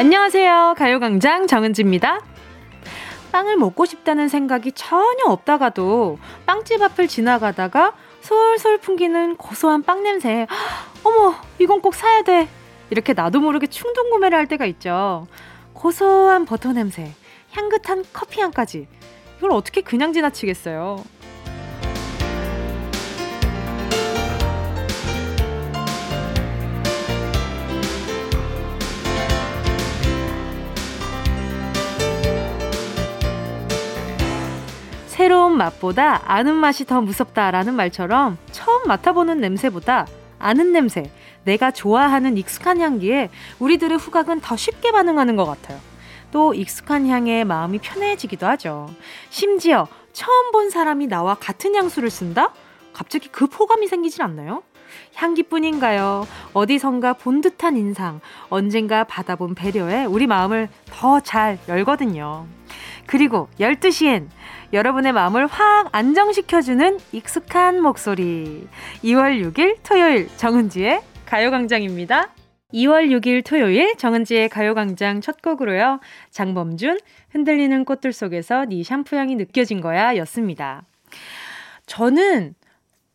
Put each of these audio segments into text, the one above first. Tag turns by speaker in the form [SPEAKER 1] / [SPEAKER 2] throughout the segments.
[SPEAKER 1] 안녕하세요. 가요광장 정은지입니다. 빵을 먹고 싶다는 생각이 전혀 없다가도 빵집 앞을 지나가다가 솔솔 풍기는 고소한 빵 냄새. 어머, 이건 꼭 사야 돼. 이렇게 나도 모르게 충동 구매를 할 때가 있죠. 고소한 버터 냄새, 향긋한 커피 향까지. 이걸 어떻게 그냥 지나치겠어요. 새로운 맛보다 아는 맛이 더 무섭다라는 말처럼 처음 맡아보는 냄새보다 아는 냄새, 내가 좋아하는 익숙한 향기에 우리들의 후각은 더 쉽게 반응하는 것 같아요. 또 익숙한 향에 마음이 편해지기도 하죠. 심지어 처음 본 사람이 나와 같은 향수를 쓴다? 갑자기 그 호감이 생기질 않나요? 향기뿐인가요? 어디선가 본 듯한 인상, 언젠가 받아본 배려에 우리 마음을 더 잘 열거든요. 그리고 12시엔 여러분의 마음을 확 안정시켜주는 익숙한 목소리. 2월 6일 토요일 정은지의 가요광장입니다. 2월 6일 토요일 정은지의 가요광장 첫 곡으로요. 장범준 흔들리는 꽃들 속에서 네 샴푸 향이 느껴진 거야 였습니다. 저는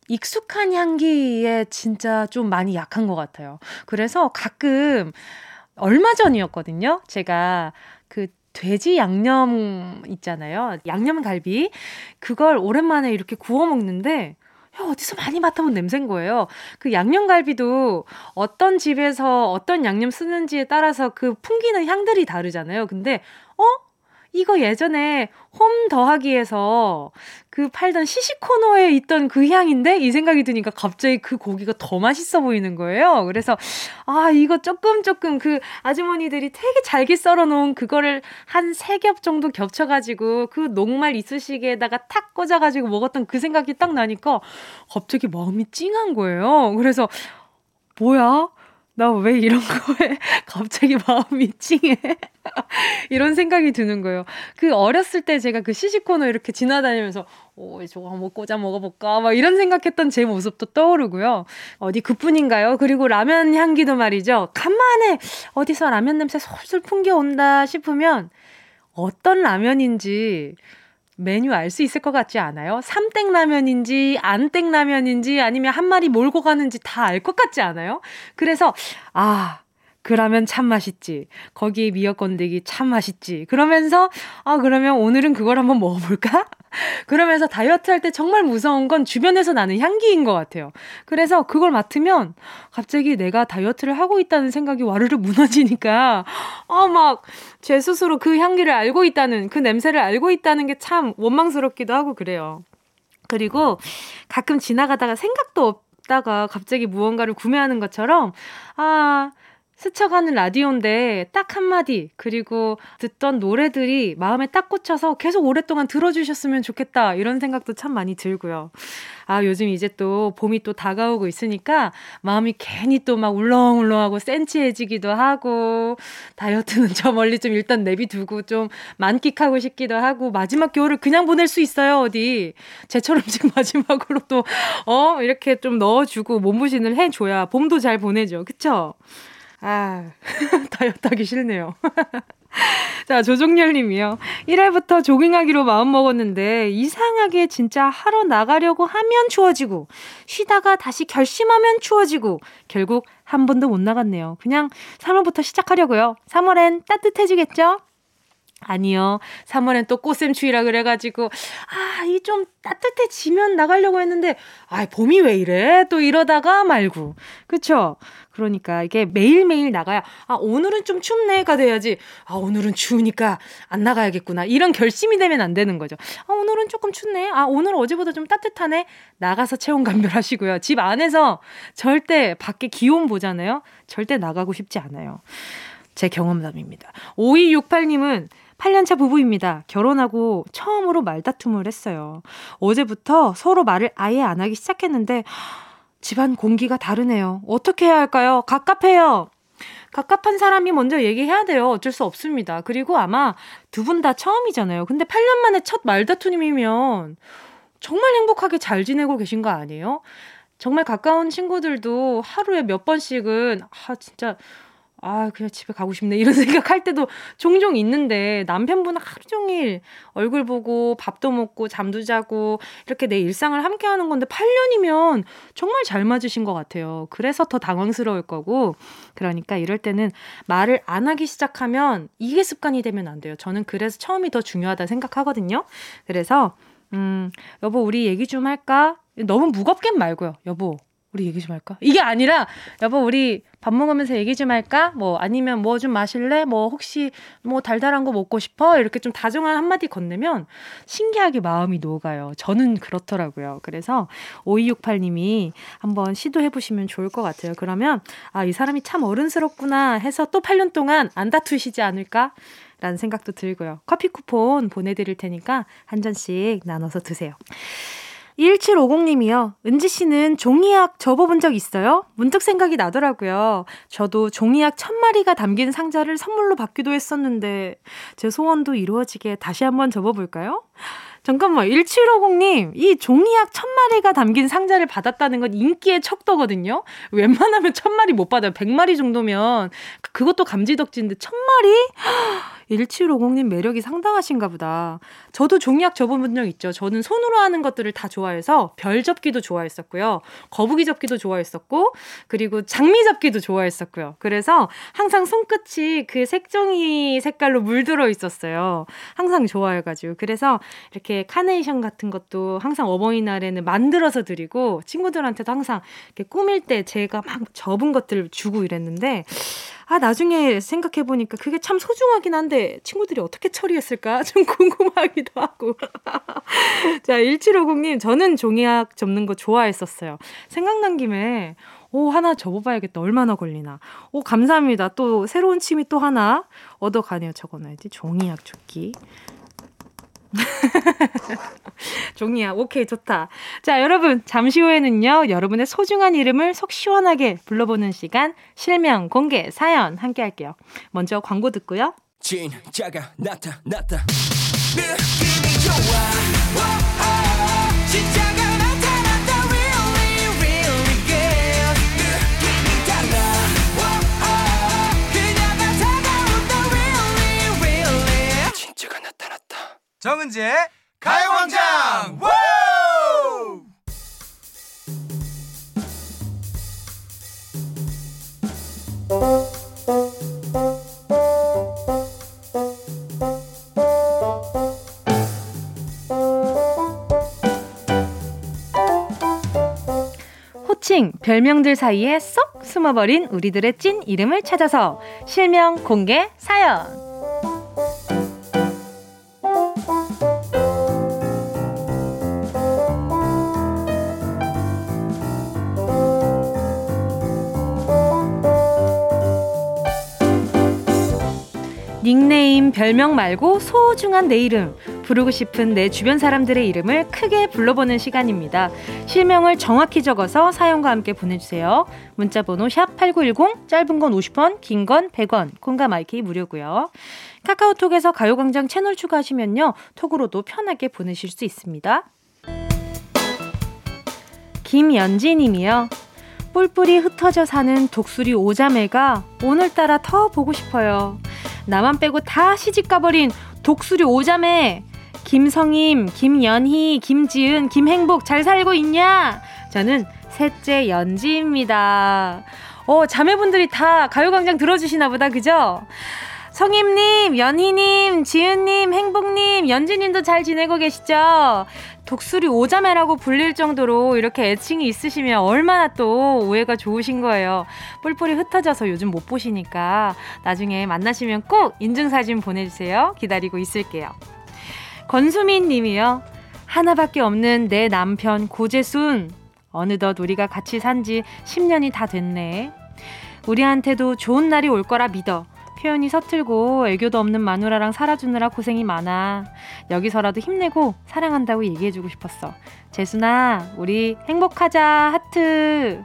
[SPEAKER 1] 익숙한 향기에 진짜 좀 많이 약한 것 같아요. 그래서 가끔 얼마 전이었거든요. 제가 그 돼지 양념 있잖아요. 양념 갈비. 그걸 오랜만에 이렇게 구워 먹는데 어디서 많이 맡아본 냄새인 거예요. 그 양념갈비도 어떤 집에서 어떤 양념 쓰는지에 따라서 그 풍기는 향들이 다르잖아요. 근데, 어? 이거 예전에 홈 더하기에서 그 팔던 시식 코너에 있던 그 향인데 이 생각이 드니까 갑자기 그 고기가 더 맛있어 보이는 거예요. 그래서 아 이거 조금 조금 그 아주머니들이 되게 잘게 썰어 놓은 그거를 한 세 겹 정도 겹쳐가지고 그 녹말 이쑤시개에다가 탁 꽂아가지고 먹었던 그 생각이 딱 나니까 갑자기 마음이 찡한 거예요. 그래서 뭐야? 나 왜 이런 거에 갑자기 마음이 찡해? 이런 생각이 드는 거예요. 그 어렸을 때 제가 그 시식 코너 이렇게 지나다니면서 오, 저거 한번 꽂아 먹어볼까? 막 이런 생각했던 제 모습도 떠오르고요. 어디 그뿐인가요? 그리고 라면 향기도 말이죠. 간만에 어디서 라면 냄새 솔솔 풍겨온다 싶으면 어떤 라면인지 메뉴 알 수 있을 것 같지 않아요? 삼땡 라면인지 안땡 라면인지 아니면 한 마리 몰고 가는지 다 알 것 같지 않아요? 그래서 아 그라면 참 맛있지. 거기에 미역 건더기 참 맛있지. 그러면서 아 그러면 오늘은 그걸 한번 먹어볼까? 그러면서 다이어트 할 때 정말 무서운 건 주변에서 나는 향기인 것 같아요. 그래서 그걸 맡으면 갑자기 내가 다이어트를 하고 있다는 생각이 와르르 무너지니까 아 막 제 스스로 그 향기를 알고 있다는 그 냄새를 알고 있다는 게 참 원망스럽기도 하고 그래요. 그리고 가끔 지나가다가 생각도 없 다가 갑자기 무언가를 구매하는 것처럼 아 스쳐가는 라디오인데 딱 한마디, 그리고 듣던 노래들이 마음에 딱 꽂혀서 계속 오랫동안 들어주셨으면 좋겠다. 이런 생각도 참 많이 들고요. 아, 요즘 이제 또 봄이 또 다가오고 있으니까 마음이 괜히 또 막 울렁울렁하고 센치해지기도 하고, 다이어트는 저 멀리 좀 일단 내비두고 좀 만끽하고 싶기도 하고, 마지막 겨울을 그냥 보낼 수 있어요, 어디. 제철 음식 마지막으로 또, 어, 이렇게 좀 넣어주고 몸부신을 해줘야 봄도 잘 보내죠. 그쵸? 아, 다이어트 하기 싫네요. 자, 조종열 님이요. 1월부터 조깅하기로 마음먹었는데, 이상하게 진짜 하러 나가려고 하면 추워지고, 쉬다가 다시 결심하면 추워지고, 결국 한 번도 못 나갔네요. 그냥 3월부터 시작하려고요. 3월엔 따뜻해지겠죠? 아니요. 3월엔 또 꽃샘 추위라 그래가지고, 아, 이 좀 따뜻해지면 나가려고 했는데, 아, 봄이 왜 이래? 또 이러다가 말고. 그쵸? 그러니까 이게 매일매일 나가야, 아, 오늘은 좀 춥네가 돼야지, 아, 오늘은 추우니까 안 나가야겠구나. 이런 결심이 되면 안 되는 거죠. 아, 오늘은 조금 춥네. 아, 오늘 어제보다 좀 따뜻하네. 나가서 체온 감별하시고요. 집 안에서 절대 밖에 기온 보잖아요. 절대 나가고 싶지 않아요. 제 경험담입니다. 5268님은 8년차 부부입니다. 결혼하고 처음으로 말다툼을 했어요. 어제부터 서로 말을 아예 안 하기 시작했는데, 집안 공기가 다르네요. 어떻게 해야 할까요? 갑갑해요. 갑갑한 사람이 먼저 얘기해야 돼요. 어쩔 수 없습니다. 그리고 아마 두 분 다 처음이잖아요. 근데 8년 만에 첫 말다툼이면 정말 행복하게 잘 지내고 계신 거 아니에요? 정말 가까운 친구들도 하루에 몇 번씩은, 아, 진짜, 아, 그냥 집에 가고 싶네. 이런 생각할 때도 종종 있는데 남편분은 하루 종일 얼굴 보고 밥도 먹고 잠도 자고 이렇게 내 일상을 함께 하는 건데 8년이면 정말 잘 맞으신 것 같아요. 그래서 더 당황스러울 거고. 그러니까 이럴 때는 말을 안 하기 시작하면 이게 습관이 되면 안 돼요. 저는 그래서 처음이 더 중요하다 생각하거든요. 그래서, 음, 여보, 우리 얘기 좀 할까? 너무 무겁게 말고요. 여보, 우리 얘기 좀 할까? 이게 아니라 여보 우리 밥 먹으면서 얘기 좀 할까? 뭐 아니면 뭐 좀 마실래? 뭐 혹시 뭐 달달한 거 먹고 싶어? 이렇게 좀 다정한 한마디 건네면 신기하게 마음이 녹아요. 저는 그렇더라고요. 그래서 5268님이 한번 시도해 보시면 좋을 것 같아요. 그러면 아, 이 사람이 참 어른스럽구나 해서 또 8년 동안 안 다투시지 않을까? 라는 생각도 들고요. 커피 쿠폰 보내드릴 테니까 한 잔씩 나눠서 드세요. 1750님이요. 은지 씨는 종이약 접어본 적 있어요? 문득 생각이 나더라고요. 저도 종이약 천 마리가 담긴 상자를 선물로 받기도 했었는데, 제 소원도 이루어지게 다시 한번 접어볼까요? 잠깐만, 1750님, 이 종이약 천 마리가 담긴 상자를 받았다는 건 인기의 척도거든요? 웬만하면 천 마리 못 받아요. 100마리 정도면, 그것도 감지덕지인데 천 마리? 1750님 매력이 상당하신가 보다. 저도 종이학 접어본 적 있죠. 저는 손으로 하는 것들을 다 좋아해서 별 접기도 좋아했었고요. 거북이 접기도 좋아했었고, 그리고 장미 접기도 좋아했었고요. 그래서 항상 손끝이 그 색종이 색깔로 물들어 있었어요. 항상 좋아해가지고. 그래서 이렇게 카네이션 같은 것도 항상 어버이날에는 만들어서 드리고, 친구들한테도 항상 이렇게 꾸밀 때 제가 막 접은 것들을 주고 이랬는데, 아, 나중에 생각해 보니까 그게 참 소중하긴 한데 친구들이 어떻게 처리했을까? 좀 궁금하기도 하고. 자, 1750님, 저는 종이학 접는 거 좋아했었어요. 생각난 김에, 오, 하나 접어봐야겠다. 얼마나 걸리나. 오, 감사합니다. 또 새로운 취미 또 하나 얻어가네요. 적어놔야지. 종이학 접기. 종이야. 오케이, 좋다. 자, 여러분, 잠시 후에는요, 여러분의 소중한 이름을 속 시원하게 불러보는 시간, 실명, 공개, 사연 함께 할게요. 먼저 광고 듣고요. 진짜가 나타났다. 느낌이 좋아.
[SPEAKER 2] 정은지의 가요광장!
[SPEAKER 1] 호칭, 별명들 사이에 쏙 숨어버린 우리들의 찐 이름을 찾아서 실명 공개 사연. 닉네임, 별명 말고 소중한 내 이름, 부르고 싶은 내 주변 사람들의 이름을 크게 불러보는 시간입니다. 실명을 정확히 적어서 사연과 함께 보내주세요. 문자번호 샵8910, 짧은 건 50원, 긴 건 100원, 콩과 마이케이 무료고요. 카카오톡에서 가요광장 채널 추가하시면요. 톡으로도 편하게 보내실 수 있습니다. 김연지 님이요. 뿔뿔이 흩어져 사는 독수리 오자매가 오늘따라 더 보고 싶어요. 나만 빼고 다 시집 가버린 독수리 오자매 김성임, 김연희, 김지은, 김행복 잘 살고 있냐? 저는 셋째 연지입니다. 어, 자매분들이 다 가요광장 들어주시나 보다, 그죠? 성임님, 연희님, 지은님, 행복님, 연지님도 잘 지내고 계시죠? 독수리 오자매라고 불릴 정도로 이렇게 애칭이 있으시면 얼마나 또 오해가 좋으신 거예요. 뿔뿔이 흩어져서 요즘 못 보시니까 나중에 만나시면 꼭 인증사진 보내주세요. 기다리고 있을게요. 권수민 님이요. 하나밖에 없는 내 남편 고재순. 어느덧 우리가 같이 산 지 10년이 다 됐네. 우리한테도 좋은 날이 올 거라 믿어. 표현이 서툴고 애교도 없는 마누라랑 살아주느라 고생이 많아. 여기서라도 힘내고 사랑한다고 얘기해주고 싶었어. 재순아, 우리 행복하자, 하트.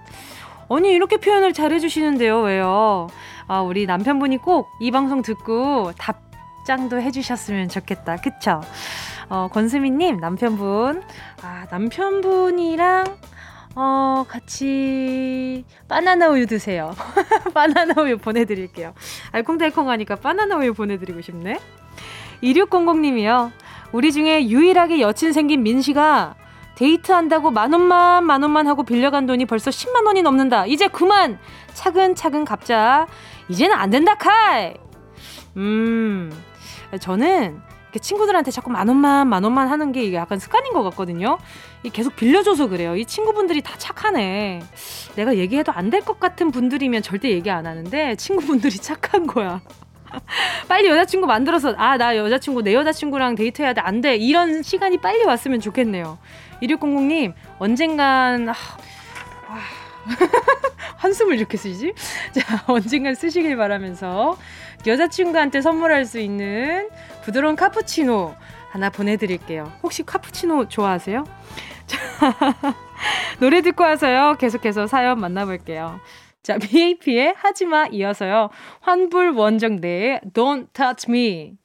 [SPEAKER 1] 아니, 이렇게 표현을 잘해주시는데요, 왜요? 아, 우리 남편분이 꼭 이 방송 듣고 답장도 해주셨으면 좋겠다. 그쵸? 어, 권수미님, 남편분. 아, 남편분이랑 어, 같이 바나나 우유 드세요. 바나나 우유 보내드릴게요. 알콩달콩 하니까 바나나 우유 보내드리고 싶네. 2600님이요. 우리 중에 유일하게 여친 생긴 민씨가 데이트한다고 만 원만 만 원만 하고 빌려간 돈이 벌써 10만 원이 넘는다. 이제 그만 차근차근 갚자. 이제는 안 된다 칼. 음, 저는 친구들한테 자꾸 만 원만 만 원만 하는 게 약간 습관인 것 같거든요. 이 계속 빌려줘서 그래요. 이 친구분들이 다 착하네. 내가 얘기해도 안 될 것 같은 분들이면 절대 얘기 안 하는데 친구분들이 착한 거야. 빨리 여자친구 만들어서 아 나 여자친구 내 여자친구랑 데이트해야 돼 안 돼 이런 시간이 빨리 왔으면 좋겠네요 1600님 언젠간 아, 아. 한숨을 이렇게 쓰지? 자 언젠간 쓰시길 바라면서 여자친구한테 선물할 수 있는 부드러운 카푸치노 하나 보내드릴게요. 혹시 카푸치노 좋아하세요? 자, 노래 듣고 와서요. 계속해서 사연 만나볼게요. 자, BAP의 하지마 이어서요. 환불 원정대의 Don't Touch Me.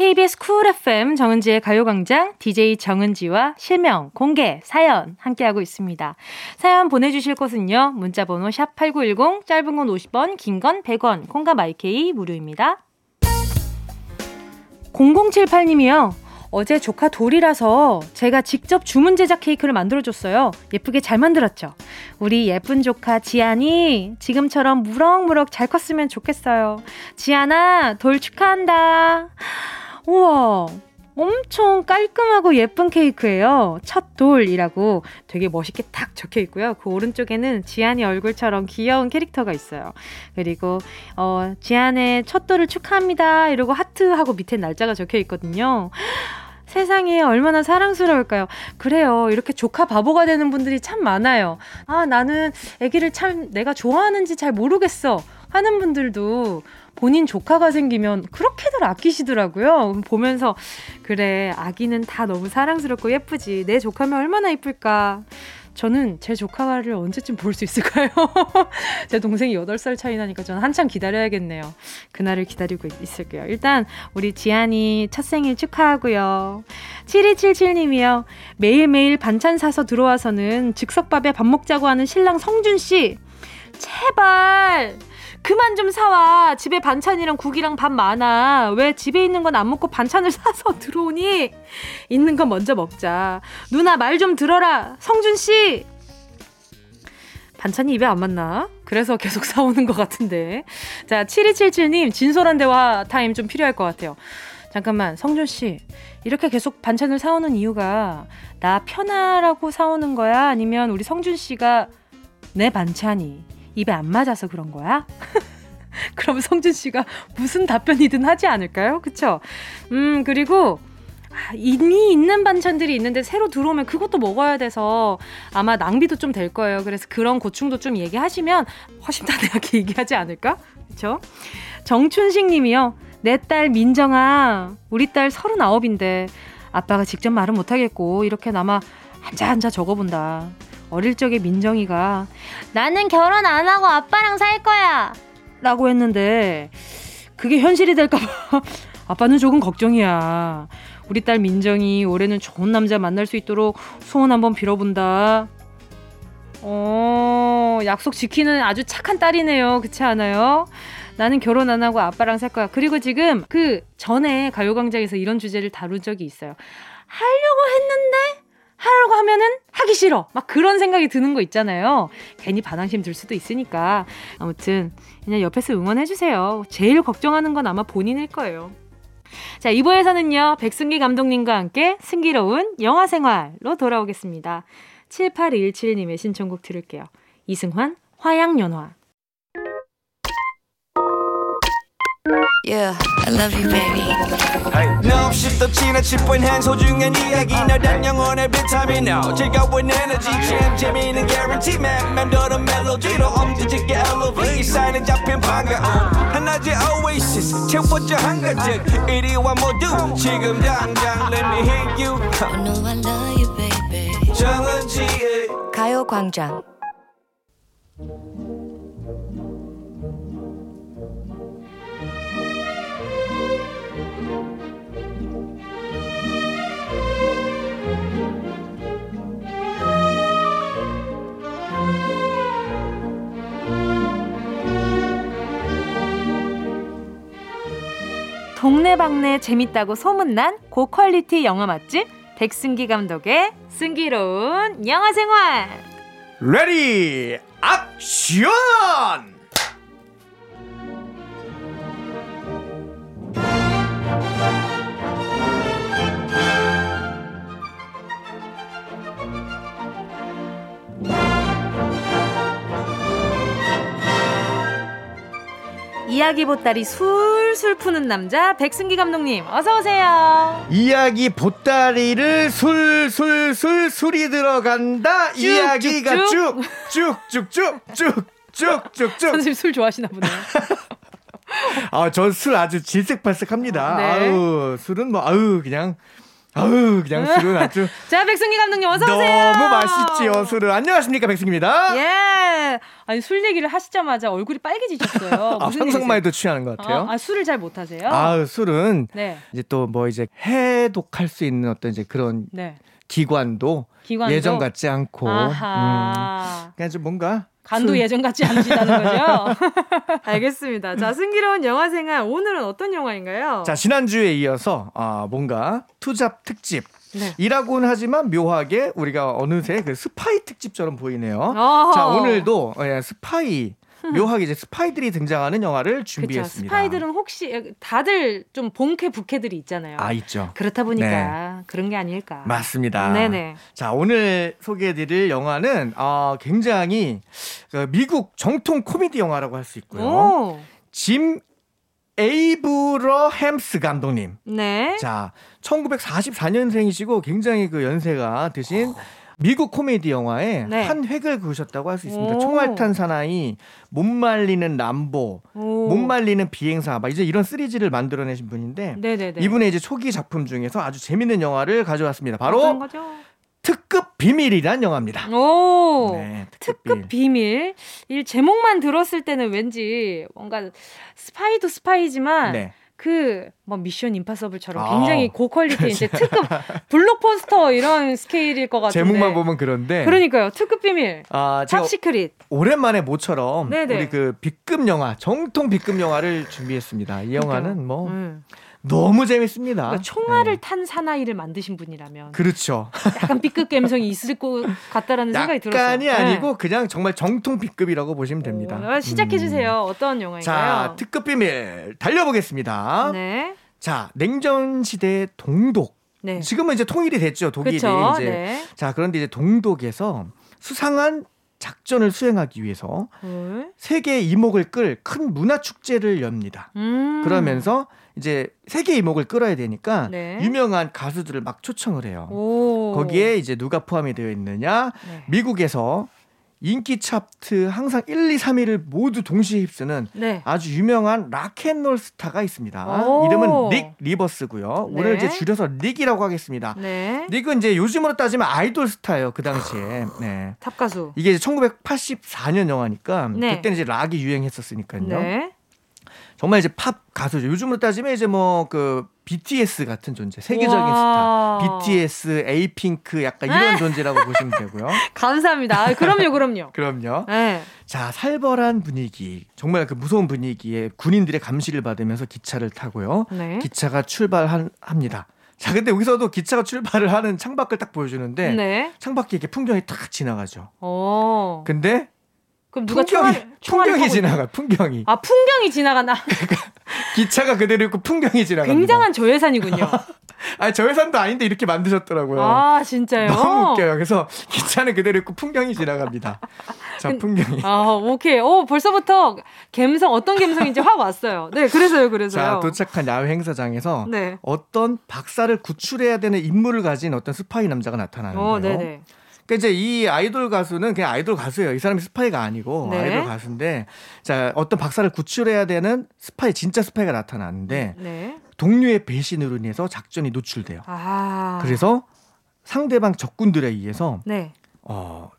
[SPEAKER 1] KBS 쿨 FM 정은지의 가요광장 DJ 정은지와 실명, 공개, 사연 함께하고 있습니다. 사연 보내주실 곳은요. 문자번호 샵8910 짧은 건 50원, 긴 건 100원, 콩과 마이케이 무료입니다. 0078님이요. 어제 조카 돌이라서 제가 직접 주문 제작 케이크를 만들어줬어요. 예쁘게 잘 만들었죠? 우리 예쁜 조카 지안이 지금처럼 무럭무럭 잘 컸으면 좋겠어요. 지안아, 돌 축하한다. 우와, 엄청 깔끔하고 예쁜 케이크예요. 첫 돌이라고 되게 멋있게 탁 적혀 있고요. 그 오른쪽에는 지안이 얼굴처럼 귀여운 캐릭터가 있어요. 그리고 어 지안의 첫 돌을 축하합니다. 이러고 하트하고 밑에 날짜가 적혀 있거든요. 세상에 얼마나 사랑스러울까요? 그래요. 이렇게 조카 바보가 되는 분들이 참 많아요. 아, 나는 아기를 참 내가 좋아하는지 잘 모르겠어. 하는 분들도 본인 조카가 생기면 그렇게들 아끼시더라고요. 보면서 그래 아기는 다 너무 사랑스럽고 예쁘지 내 조카면 얼마나 예쁠까. 저는 제 조카를 언제쯤 볼 수 있을까요? 제 동생이 8살 차이 나니까 저는 한참 기다려야겠네요. 그날을 기다리고 있을게요. 일단 우리 지안이 첫 생일 축하하고요. 7277님이요. 매일매일 반찬 사서 들어와서는 즉석밥에 밥 먹자고 하는 신랑 성준씨. 제발 그만 좀 사와. 집에 반찬이랑 국이랑 밥 많아. 왜 집에 있는 건 안 먹고 반찬을 사서 들어오니? 있는 건 먼저 먹자. 누나 말 좀 들어라. 성준 씨. 반찬이 입에 안 맞나? 그래서 계속 사오는 것 같은데. 자, 7277님, 진솔한 대화 타임 좀 필요할 것 같아요. 잠깐만, 성준 씨. 이렇게 계속 반찬을 사오는 이유가 나 편하라고 사오는 거야? 아니면 우리 성준 씨가 내 반찬이 입에 안 맞아서 그런 거야? 그럼 성준 씨가 무슨 답변이든 하지 않을까요? 그쵸? 음, 그리고 아, 이미 있는 반찬들이 있는데 새로 들어오면 그것도 먹어야 돼서 아마 낭비도 좀 될 거예요. 그래서 그런 고충도 좀 얘기하시면 훨씬 다내하게 얘기하지 않을까? 그쵸? 정춘식 님이요. 내 딸 민정아, 우리 딸 서른아홉인데 아빠가 직접 말은 못하겠고 이렇게 남아 한자 한자 적어본다. 어릴 적에 민정이가 나는 결혼 안 하고 아빠랑 살 거야 라고 했는데 그게 현실이 될까봐 아빠는 조금 걱정이야. 우리 딸 민정이 올해는 좋은 남자 만날 수 있도록 소원 한번 빌어본다. 어, 약속 지키는 아주 착한 딸이네요. 그렇지 않아요? 나는 결혼 안 하고 아빠랑 살 거야. 그리고 지금 그 전에 가요광장에서 이런 주제를 다룬 적이 있어요. 하려고 했는데 하려고 하면은 하기 싫어. 막 그런 생각이 드는 거 있잖아요. 괜히 반항심 들 수도 있으니까. 아무튼 그냥 옆에서 응원해주세요. 제일 걱정하는 건 아마 본인일 거예요. 자, 2부에서는요, 백승기 감독님과 함께 승기로운 영화 생활로 돌아오겠습니다. 7817님의 신청곡 들을게요. 이승환, 화양연화. Yeah, I love you, baby. No, 없이 또 지나칠 뻔한 소중한 이야기. 너란 영혼의 비타민 No 즐거운 에너지. 참 재미있는 guarantee man. 맘대로 멜로디로 엄지짓게 elevate 사인은 잡힌 반가움 하나의 oasis 채워져 한가득. 이리와 모두 지금 당장 let me hit you. I know I love you, baby. 정은지의 가요광장 동네방네 재밌다고 소문난 고퀄리티 영화 맛집 백승기 감독의 승기로운 영화 생활
[SPEAKER 2] 레디 액션!
[SPEAKER 1] 이야기 보따리 술술 푸는 남자 백승기 감독님 어서 오세요.
[SPEAKER 2] 이야기 보따리를 술술술 술이 들어간다.
[SPEAKER 1] 쭉,
[SPEAKER 2] 이야기가 쭉쭉쭉쭉쭉쭉쭉.
[SPEAKER 1] 선생님 술 좋아하시나 보네요.
[SPEAKER 2] 아, 전 술 아주 질색팔색합니다.
[SPEAKER 1] 네.
[SPEAKER 2] 아우 술은 뭐 아우 그냥 아우 그냥 술은 아주
[SPEAKER 1] 자 백승기 감독님 어서 오세요.
[SPEAKER 2] 너무 맛있지요 술은. 안녕하십니까 백승입니다.
[SPEAKER 1] 예. 아니 술 얘기를 하시자마자 얼굴이 빨개지셨어요.
[SPEAKER 2] 아,
[SPEAKER 1] 일이세요?
[SPEAKER 2] 해도 취하는 것 같아요.
[SPEAKER 1] 아, 아, 술을 잘 못하세요?
[SPEAKER 2] 아, 술은
[SPEAKER 1] 네.
[SPEAKER 2] 이제 또 뭐 이제 해독할 수 있는 어떤 이제 그런
[SPEAKER 1] 네.
[SPEAKER 2] 기관도,
[SPEAKER 1] 기관도?
[SPEAKER 2] 예전 같지 않고 음,
[SPEAKER 1] 아하.
[SPEAKER 2] 그냥 좀 뭔가
[SPEAKER 1] 간도
[SPEAKER 2] 술-
[SPEAKER 1] 예전 같지 않으시다는 거죠? 알겠습니다. 자, 승기로운 영화 생활 오늘은 어떤 영화인가요?
[SPEAKER 2] 자 지난주에 이어서 아 뭔가 투잡 특집
[SPEAKER 1] 네.
[SPEAKER 2] 이라고는 하지만 묘하게 우리가 어느새 그 스파이 특집처럼 보이네요.
[SPEAKER 1] 어.
[SPEAKER 2] 자 오늘도 예, 스파이 묘하게 이제 스파이들이 등장하는 영화를
[SPEAKER 1] 그쵸.
[SPEAKER 2] 준비했습니다.
[SPEAKER 1] 스파이들은 혹시 다들 좀 본캐 부캐들이 있잖아요.
[SPEAKER 2] 아 있죠.
[SPEAKER 1] 그렇다 보니까 그런 게 아닐까.
[SPEAKER 2] 맞습니다.
[SPEAKER 1] 네네.
[SPEAKER 2] 자 오늘 소개해드릴 영화는 어, 굉장히 그 미국 정통 코미디 영화라고 할 수 있고요.
[SPEAKER 1] 오.
[SPEAKER 2] 짐 에이브러 햄스 감독님.
[SPEAKER 1] 네.
[SPEAKER 2] 자, 1944년생이시고 굉장히 그 연세가 드신 미국 코미디 영화에
[SPEAKER 1] 네.
[SPEAKER 2] 한 획을 그으셨다고 할 수 있습니다.
[SPEAKER 1] 오.
[SPEAKER 2] 총알탄 사나이, 못 말리는 람보,
[SPEAKER 1] 오.
[SPEAKER 2] 못 말리는 비행사, 막 이제 이런 시리즈를 만들어내신 분인데
[SPEAKER 1] 네네네.
[SPEAKER 2] 이분의 이제 초기 작품 중에서 아주 재밌는 영화를 가져왔습니다. 바로? 특급 비밀이란 영화입니다.
[SPEAKER 1] 오.
[SPEAKER 2] 네,
[SPEAKER 1] 특급 비밀. 이 제목만 들었을 때는 왠지 뭔가 스파이도 스파이지만
[SPEAKER 2] 네.
[SPEAKER 1] 그 뭐 미션 임파서블처럼
[SPEAKER 2] 아.
[SPEAKER 1] 굉장히 고퀄리티 이제 특급 블록버스터 이런 스케일일 것 같은데.
[SPEAKER 2] 제목만 보면 그런데
[SPEAKER 1] 그러니까요. 특급 비밀.
[SPEAKER 2] 아, 제가
[SPEAKER 1] Top Secret.
[SPEAKER 2] 오랜만에 모처럼
[SPEAKER 1] 네네.
[SPEAKER 2] 우리 그 B급 영화, 정통 B급 영화를 준비했습니다. 이 영화는 뭐
[SPEAKER 1] 음.
[SPEAKER 2] 너무 재밌습니다.
[SPEAKER 1] 그러니까 총알을
[SPEAKER 2] 네.
[SPEAKER 1] 탄 사나이를 만드신 분이라면
[SPEAKER 2] 그렇죠.
[SPEAKER 1] 약간 B급 감성이 있을 것 같다라는 생각이 들었어요.
[SPEAKER 2] 약간이
[SPEAKER 1] 네.
[SPEAKER 2] 아니고 그냥 정말 정통 B급이라고 보시면 됩니다.
[SPEAKER 1] 오, 시작해 주세요. 어떤 영화인가요?
[SPEAKER 2] 자, 특급 비밀 달려보겠습니다.
[SPEAKER 1] 네.
[SPEAKER 2] 자, 냉전 시대 동독.
[SPEAKER 1] 네.
[SPEAKER 2] 지금은 이제 통일이 됐죠. 독일이
[SPEAKER 1] 그렇죠.
[SPEAKER 2] 이제.
[SPEAKER 1] 네.
[SPEAKER 2] 자, 그런데 이제 동독에서 수상한 작전을 수행하기 위해서
[SPEAKER 1] 헐.
[SPEAKER 2] 세계 이목을 끌 큰 문화 축제를 엽니다.
[SPEAKER 1] 음.
[SPEAKER 2] 그러면서 이제 세계 이목을 끌어야 되니까
[SPEAKER 1] 네.
[SPEAKER 2] 유명한 가수들을 막 초청을 해요.
[SPEAKER 1] 오.
[SPEAKER 2] 거기에 이제 누가 포함이 되어 있느냐?
[SPEAKER 1] 네.
[SPEAKER 2] 미국에서 인기 차트 항상 1, 2, 3위를 모두 동시에 휩쓰는
[SPEAKER 1] 네.
[SPEAKER 2] 아주 유명한 락앤롤 스타가 있습니다.
[SPEAKER 1] 오.
[SPEAKER 2] 이름은 닉 리버스고요.
[SPEAKER 1] 네.
[SPEAKER 2] 오늘 이제 줄여서 닉이라고 하겠습니다.
[SPEAKER 1] 네.
[SPEAKER 2] 닉은 이제 요즘으로 따지면 아이돌 스타예요. 그 당시에. 네.
[SPEAKER 1] 탑 가수.
[SPEAKER 2] 이게 이제 1984년 영화니까
[SPEAKER 1] 네.
[SPEAKER 2] 그때는 이제 락이 유행했었으니까요.
[SPEAKER 1] 네.
[SPEAKER 2] 정말 이제 팝 가수죠. 요즘으로 따지면 이제 뭐 그 BTS 같은 존재, 세계적인
[SPEAKER 1] 와.
[SPEAKER 2] 스타, BTS, 에이핑크 약간 이런 존재라고 보시면 되고요.
[SPEAKER 1] 감사합니다. 아, 그럼요, 그럼요.
[SPEAKER 2] 그럼요.
[SPEAKER 1] 네.
[SPEAKER 2] 자, 살벌한 분위기, 정말 그 무서운 분위기에 군인들의 감시를 받으면서 기차를 타고요.
[SPEAKER 1] 네.
[SPEAKER 2] 기차가 출발합니다. 자, 근데 여기서도 기차가 출발을 하는 창밖을 딱 보여주는데
[SPEAKER 1] 네.
[SPEAKER 2] 창밖에 이렇게 풍경이 탁 지나가죠.
[SPEAKER 1] 어.
[SPEAKER 2] 근데
[SPEAKER 1] 그럼 누가
[SPEAKER 2] 풍경이
[SPEAKER 1] 총알, 총알을
[SPEAKER 2] 풍경이 지나가. 풍경이
[SPEAKER 1] 아, 풍경이 지나간다.
[SPEAKER 2] 기차가 그대로 있고 풍경이 지나갑니다.
[SPEAKER 1] 굉장한 저예산이군요.
[SPEAKER 2] 아니 저 회사도 아닌데 이렇게 만드셨더라고요.
[SPEAKER 1] 아, 진짜요?
[SPEAKER 2] 너무 웃겨요. 그래서 기차는 그대로 있고 풍경이 지나갑니다. 자, 풍경이.
[SPEAKER 1] 아, 오케이. 오, 벌써부터 감성, 어떤 감성인지 확 왔어요. 네, 그래서요, 그래서요.
[SPEAKER 2] 자, 도착한 야외 행사장에서
[SPEAKER 1] 네.
[SPEAKER 2] 어떤 박사를 구출해야 되는 임무를 가진 어떤 스파이 남자가 나타나는데요.
[SPEAKER 1] 어, 네네.
[SPEAKER 2] 그러니까 이제 이 아이돌 가수는 그냥 아이돌 가수예요. 이 사람이 스파이가 아니고
[SPEAKER 1] 네.
[SPEAKER 2] 아이돌 가수인데 자, 어떤 박사를 구출해야 되는 스파이 진짜 스파이가 나타나는데
[SPEAKER 1] 네.
[SPEAKER 2] 동료의 배신으로 인해서 작전이 노출돼요.
[SPEAKER 1] 아.
[SPEAKER 2] 그래서 상대방 적군들에 의해서
[SPEAKER 1] 네.
[SPEAKER 2] 어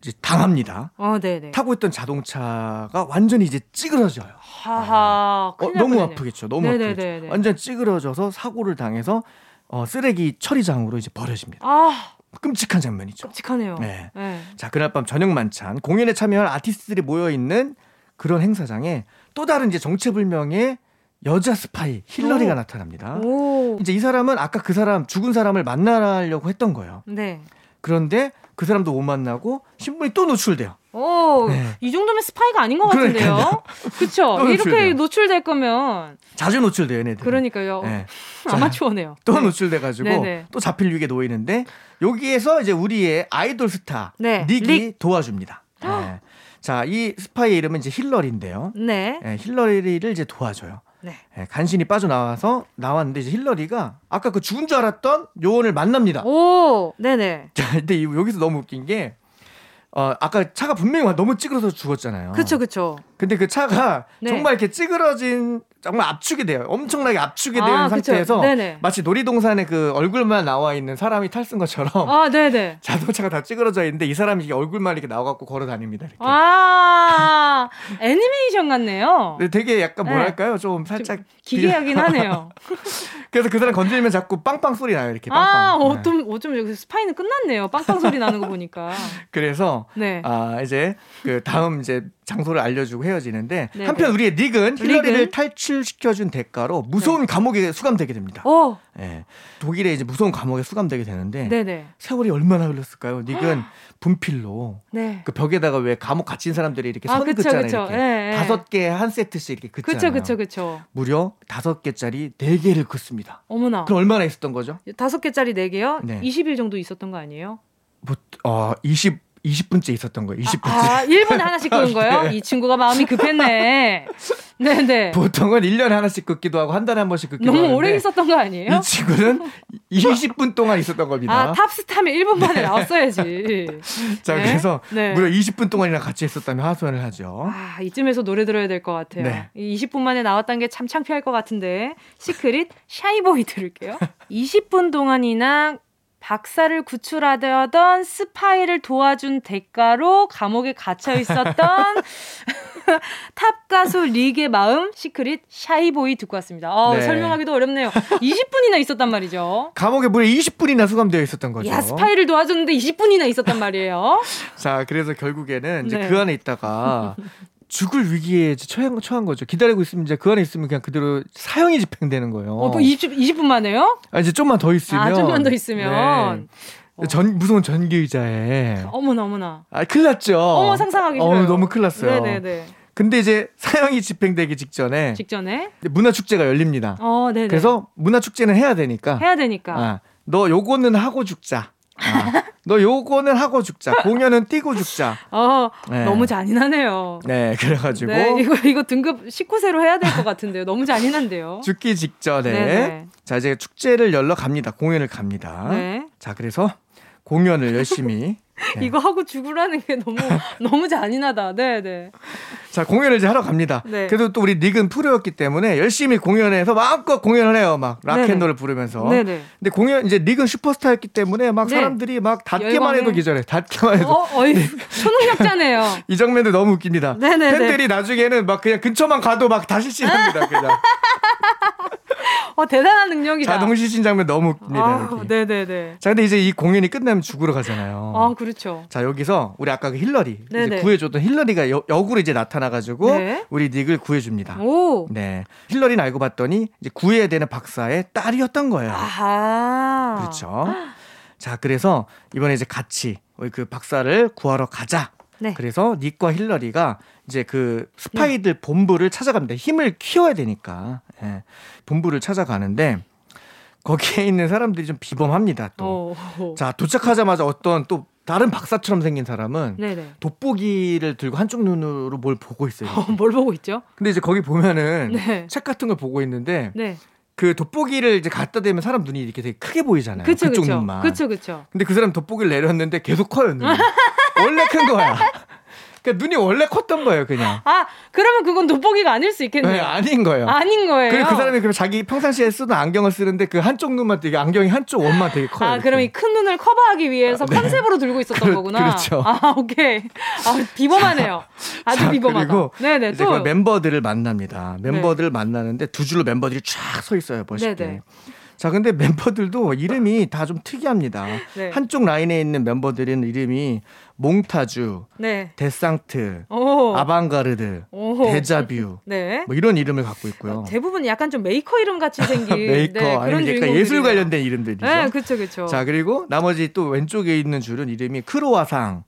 [SPEAKER 2] 이제 당합니다.
[SPEAKER 1] 어, 네네.
[SPEAKER 2] 타고 있던 자동차가 완전히 이제 찌그러져요.
[SPEAKER 1] 하하.
[SPEAKER 2] 어, 너무
[SPEAKER 1] 뻔했네요.
[SPEAKER 2] 아프겠죠. 너무
[SPEAKER 1] 네네네네.
[SPEAKER 2] 아프겠죠. 완전 찌그러져서 사고를 당해서 어, 쓰레기 처리장으로 이제 버려집니다.
[SPEAKER 1] 아,
[SPEAKER 2] 끔찍한 장면이죠.
[SPEAKER 1] 끔찍하네요.
[SPEAKER 2] 네.
[SPEAKER 1] 네.
[SPEAKER 2] 자, 그날 밤 저녁 만찬 공연에 참여할 아티스트들이 모여 있는 그런 행사장에 또 다른 이제 정체불명의 여자 스파이 힐러리가 오. 나타납니다.
[SPEAKER 1] 오.
[SPEAKER 2] 이제 이 사람은 아까 그 사람 죽은 사람을 만나려고 했던 거예요.
[SPEAKER 1] 네.
[SPEAKER 2] 그런데 그 사람도 못 만나고 신분이 또 노출돼요.
[SPEAKER 1] 오, 네. 이 정도면 스파이가 아닌 것 같은데요. 그렇죠. 이렇게 노출될 거면
[SPEAKER 2] 자주 노출돼요, 얘네들.
[SPEAKER 1] 그러니까요. 네. 아마추어네요.
[SPEAKER 2] 또
[SPEAKER 1] 네.
[SPEAKER 2] 노출돼가지고 네네. 또 잡힐 위기에 놓이는데 여기에서 이제 우리의 아이돌 스타 네. 닉이 릭. 도와줍니다. 네. 자, 이 스파이의 이름은 이제 힐러리인데요.
[SPEAKER 1] 네.
[SPEAKER 2] 네 힐러리를 이제 도와줘요.
[SPEAKER 1] 네.
[SPEAKER 2] 네, 간신히 빠져나와서 나왔는데 이제 힐러리가 아까 그 죽은 줄 알았던 요원을 만납니다.
[SPEAKER 1] 오, 네네.
[SPEAKER 2] 자, 근데 여기서 너무 웃긴 게 어, 아까 차가 분명히 너무 찌그러서 죽었잖아요.
[SPEAKER 1] 그쵸, 그쵸.
[SPEAKER 2] 근데 그 차가 네. 정말 이렇게 찌그러진 정말 압축이 돼요. 엄청나게 압축이 되는 아, 상태에서 마치 놀이동산에 그 얼굴만 나와 있는 사람이 탈쓴 것처럼
[SPEAKER 1] 아.
[SPEAKER 2] 자동차가 다 찌그러져 있는데 이 사람이 얼굴만 이렇게 나와갖고 걸어 다닙니다. 이렇게.
[SPEAKER 1] 아, 애니메이션 같네요.
[SPEAKER 2] 네, 되게 약간 네. 뭐랄까요? 네. 좀 살짝. 좀
[SPEAKER 1] 기괴하긴 하네요.
[SPEAKER 2] 그래서 그 사람 건드리면 자꾸 빵빵 소리 나요. 이렇게 빵빵.
[SPEAKER 1] 아, 어쩜, 어쩜 여기서 스파이는 끝났네요. 빵빵 소리 나는 거 보니까.
[SPEAKER 2] 그래서, 네. 아, 이제 그 다음 이제 장소를 알려주고 헤어지는데 네네. 한편 우리의 닉은 힐러리를 탈출시켜준 대가로 무서운 네. 감옥에 수감되게 됩니다.
[SPEAKER 1] 오.
[SPEAKER 2] 네. 독일에 이제 무서운 감옥에 수감되게 되는데
[SPEAKER 1] 네네.
[SPEAKER 2] 세월이 얼마나 흘렀을까요? 닉은 분필로
[SPEAKER 1] 네.
[SPEAKER 2] 그 벽에다가 왜 감옥 갇힌 사람들이 이렇게 아, 선 그쵸, 긋잖아요. 그쵸. 이렇게 네, 다섯 개 한 세트씩 이렇게 긋잖아요.
[SPEAKER 1] 그쵸, 그쵸, 그쵸.
[SPEAKER 2] 무려 다섯 개짜리 네 개를 긋습니다.
[SPEAKER 1] 어머나.
[SPEAKER 2] 그럼 얼마나 있었던 거죠?
[SPEAKER 1] 다섯 개짜리 네 개요? 네. 20일 정도 있었던 거 아니에요?
[SPEAKER 2] 뭐, 어, 20 20분째 있었던 거예요. 20분째.
[SPEAKER 1] 아, 1분에 하나씩 끄는 거예요? 네. 이 친구가 마음이 급했네. 네네. 네.
[SPEAKER 2] 보통은 1년에 하나씩 긋기도 하고 한 달에 한 번씩 긋기도
[SPEAKER 1] 너무
[SPEAKER 2] 하는데
[SPEAKER 1] 오래 있었던 거 아니에요?
[SPEAKER 2] 이 친구는 20분 동안 있었던 겁니다.
[SPEAKER 1] 아, 탑스타면 1분 만에 네. 나왔어야지.
[SPEAKER 2] 자, 네? 그래서 네. 무려 20분 동안이나 같이 있었다면 하소연을 하죠.
[SPEAKER 1] 아, 이쯤에서 노래 들어야 될 것 같아요. 네. 20분 만에 나왔다는 게 참 창피할 것 같은데. 시크릿 Shy Boy 들을게요. 20분 동안이나 박사를 구출하려던 스파이를 도와준 대가로 감옥에 갇혀 있었던 탑 가수 릭의 마음 시크릿 Shy Boy 듣고 왔습니다. 어, 네. 설명하기도 어렵네요. 20분이나 있었단 말이죠.
[SPEAKER 2] 감옥에 무려 20분이나 수감되어 있었던 거죠.
[SPEAKER 1] 야, 스파이를 도와줬는데 20분이나 있었단 말이에요.
[SPEAKER 2] 자, 그래서 결국에는 이제 네. 그 안에 있다가 죽을 위기에 처한, 처한 거죠. 기다리고 있으면 이제 그 안에 있으면 그냥 그대로 사형이 집행되는 거예요.
[SPEAKER 1] 어, 뭐 20, 20분 만에요?
[SPEAKER 2] 아, 이제 좀만 더 있으면.
[SPEAKER 1] 아, 좀만 더 있으면.
[SPEAKER 2] 네. 전 무서운 전기 의자에.
[SPEAKER 1] 어머나 어머나.
[SPEAKER 2] 아, 큰일 났죠.
[SPEAKER 1] 어머 상상하기 싫어요.
[SPEAKER 2] 어, 너무 큰일 났어요.
[SPEAKER 1] 네네네.
[SPEAKER 2] 근데 이제 사형이 집행되기 직전에
[SPEAKER 1] 직전에
[SPEAKER 2] 문화 축제가 열립니다.
[SPEAKER 1] 어, 네네.
[SPEAKER 2] 그래서 문화 축제는 해야 되니까
[SPEAKER 1] 해야 되니까.
[SPEAKER 2] 아, 너 요거는 하고 죽자. 아, 너 요거는 하고 죽자. 공연은 뛰고 죽자.
[SPEAKER 1] 어, 네. 너무 잔인하네요.
[SPEAKER 2] 네, 그래가지고.
[SPEAKER 1] 네, 이거, 이거 등급 19세로 해야 될 것 같은데요. 너무 잔인한데요.
[SPEAKER 2] 죽기 직전에. 네네. 자, 이제 축제를 열러 갑니다. 공연을 갑니다. 네. 자, 그래서 공연을 열심히
[SPEAKER 1] 네. 이거 하고 죽으라는 게 너무 너무 잔인하다. 네, 네.
[SPEAKER 2] 자 공연을 이제 하러 갑니다. 네. 그래도 또 우리 닉은 프로였기 때문에 열심히 공연해서 마음껏 공연을 해요. 막 락앤롤을 부르면서. 네네. 근데 공연 이제 닉은 슈퍼스타였기 때문에 막 네. 사람들이 막 닿기만 해도 기절해. 닿기만 해도.
[SPEAKER 1] 어, 어이, 초능력자네요.
[SPEAKER 2] 이 장면도 너무 웃깁니다.
[SPEAKER 1] 네네.
[SPEAKER 2] 팬들이 나중에는 막 그냥 근처만 가도 막 다시 씬합니다. 그냥.
[SPEAKER 1] 와 대단한 능력이다.
[SPEAKER 2] 자동 시신 장면 너무 웃깁니다. 아,
[SPEAKER 1] 네네네.
[SPEAKER 2] 자 근데 이제 이 공연이 끝나면 죽으러 가잖아요.
[SPEAKER 1] 아 그렇죠.
[SPEAKER 2] 자 여기서 우리 아까 그 힐러리 이제 구해줬던 힐러리가 여, 역으로 이제 나타나가지고 네. 우리 닉을 구해줍니다.
[SPEAKER 1] 오.
[SPEAKER 2] 네. 힐러리는 알고 봤더니 이제 구해야 되는 박사의 딸이었던 거예요.
[SPEAKER 1] 아하.
[SPEAKER 2] 그렇죠. 자 그래서 이번에 이제 같이 그 박사를 구하러 가자. 네. 그래서 닉과 힐러리가 이제 그 스파이들 네. 본부를 찾아갑니다. 힘을 키워야 되니까. 예. 본부를 찾아가는데 거기에 있는 사람들이 좀 비범합니다. 또. 오. 자, 도착하자마자 어떤 또 다른 박사처럼 생긴 사람은 네네. 돋보기를 들고 한쪽 눈으로 뭘 보고 있어요.
[SPEAKER 1] 어, 뭘 보고 있죠?
[SPEAKER 2] 근데 이제 거기 보면은 네. 책 같은 걸 보고 있는데 네. 그 돋보기를 이제 갖다 대면 사람 눈이 이렇게 되게 크게 보이잖아요. 그쵸, 그쪽 그쵸. 눈만.
[SPEAKER 1] 그렇죠, 그렇죠.
[SPEAKER 2] 근데 그 사람 돋보기를 내렸는데 계속 커요, 눈이. 원래 큰 거야. 그러니까 눈이 원래 컸던 거예요, 그냥.
[SPEAKER 1] 아, 그러면 그건 돋보기가 아닐 수 있겠네요. 네,
[SPEAKER 2] 아닌 거예요.
[SPEAKER 1] 아닌 거예요.
[SPEAKER 2] 그리고 그 사람이 그럼 자기 평상시에 쓰던 안경을 쓰는데 그 한쪽 눈만 되게 안경이 한쪽 원만 되게 커요.
[SPEAKER 1] 아, 이렇게. 그럼 이 큰 눈을 커버하기 위해서 네. 컨셉으로 들고 있었던 그, 거구나.
[SPEAKER 2] 그렇죠.
[SPEAKER 1] 아, 오케이. 아, 비범하네요. 아주 자, 비범하다.
[SPEAKER 2] 그리고 네네, 이제 또 멤버들을 만납니다. 멤버들을 네. 만나는데 두 줄로 멤버들이 쫙 서 있어요, 멋있게. 네 네. 자, 근데 멤버들도 이름이 다 좀 특이합니다. 네. 한쪽 라인에 있는 멤버들은 이름이 몽타주, 네. 데상트, 오. 아방가르드, 오. 데자뷰, 네. 뭐 이런 이름을 갖고 있고요.
[SPEAKER 1] 대부분 약간 좀 메이커 이름 같이 생긴
[SPEAKER 2] 메이커 네, 그런 약간 예술 관련된 이름들이죠.
[SPEAKER 1] 네, 그렇죠, 그렇죠.
[SPEAKER 2] 자, 그리고 나머지 또 왼쪽에 있는 줄은 이름이 크로와상.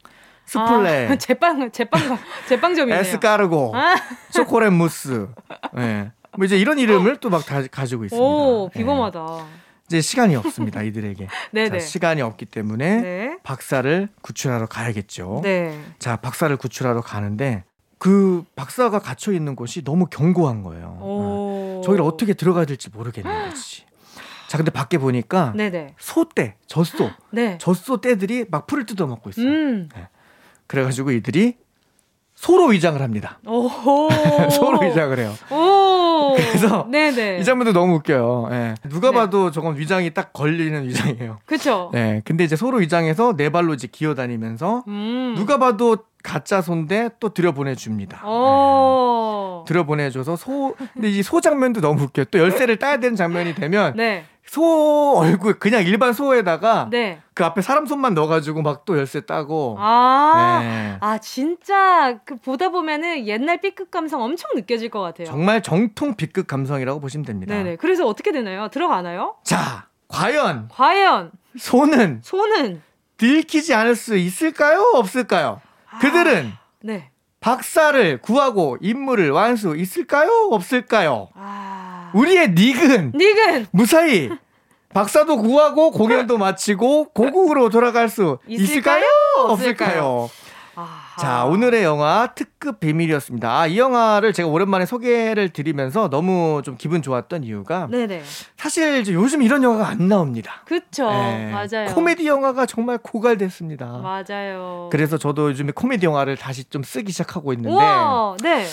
[SPEAKER 2] 스플레,
[SPEAKER 1] 아, 제빵, 제빵, 제빵점이네요.
[SPEAKER 2] 에스카르고, 아. 초콜릿 무스, 네. 뭐 이제 이런 이름을 또막 가지고 있습니다.
[SPEAKER 1] 오, 비범하다. 네.
[SPEAKER 2] 이제 시간이 없습니다 이들에게. 자, 시간이 없기 때문에 네. 박사를 구출하러 가야겠죠. 네. 자 박사를 구출하러 가는데 그 박사가 갇혀 있는 곳이 너무 견고한 거예요. 어, 저기를 어떻게 들어가야 될지 모르겠는 거지. 자 근데 밖에 보니까 네네. 소떼, 젖소, 네. 젖소 떼들이 막 풀을 뜯어먹고 있어요. 음. 네. 그래가지고 이들이 소로 위장을 합니다. 소로 위장을 해요. 그래서 네네. 이 장면도 너무 웃겨요. 예. 누가 네. 봐도 저건 위장이 딱 걸리는 위장이에요.
[SPEAKER 1] 그렇죠.
[SPEAKER 2] 예. 근데 이제 소로 위장해서 네 발로 이제 기어 다니면서 음. 누가 봐도 가짜 손데 또 들여보내 줍니다. 네. 들여보내 줘서 소 근데 이 소 장면도 너무 웃겨. 또 열쇠를 따야 되는 장면이 되면 네. 소 얼굴 그냥 일반 소에다가 네. 그 앞에 사람 손만 넣어가지고 막 또 열쇠 따고
[SPEAKER 1] 아, 네. 아 진짜 그 보다 보면은 옛날 B급 감성 엄청 느껴질 것 같아요.
[SPEAKER 2] 정말 정통 B급 감성이라고 보시면 됩니다.
[SPEAKER 1] 네네. 그래서 어떻게 되나요? 들어가나요?
[SPEAKER 2] 자, 과연
[SPEAKER 1] 과연
[SPEAKER 2] 소는
[SPEAKER 1] 소는
[SPEAKER 2] 들키지 않을 수 있을까요? 없을까요? 아, 그들은 네. 박사를 구하고 임무를 완수 있을까요? 없을까요? 아... 우리의 닉은
[SPEAKER 1] 닉은
[SPEAKER 2] 무사히 박사도 구하고 공연도 마치고 고국으로 돌아갈 수 있을까요? 있을까요? 없을까요? 자, 오늘의 영화 특급 비밀이었습니다. 아, 이 영화를 제가 오랜만에 소개를 드리면서 너무 좀 기분 좋았던 이유가 네네. 사실 요즘 이런 영화가 안 나옵니다.
[SPEAKER 1] 그쵸. 네. 맞아요.
[SPEAKER 2] 코미디 영화가 정말 고갈됐습니다.
[SPEAKER 1] 맞아요.
[SPEAKER 2] 그래서 저도 요즘에 코미디 영화를 다시 좀 쓰기 시작하고 있는데. 우와, 네.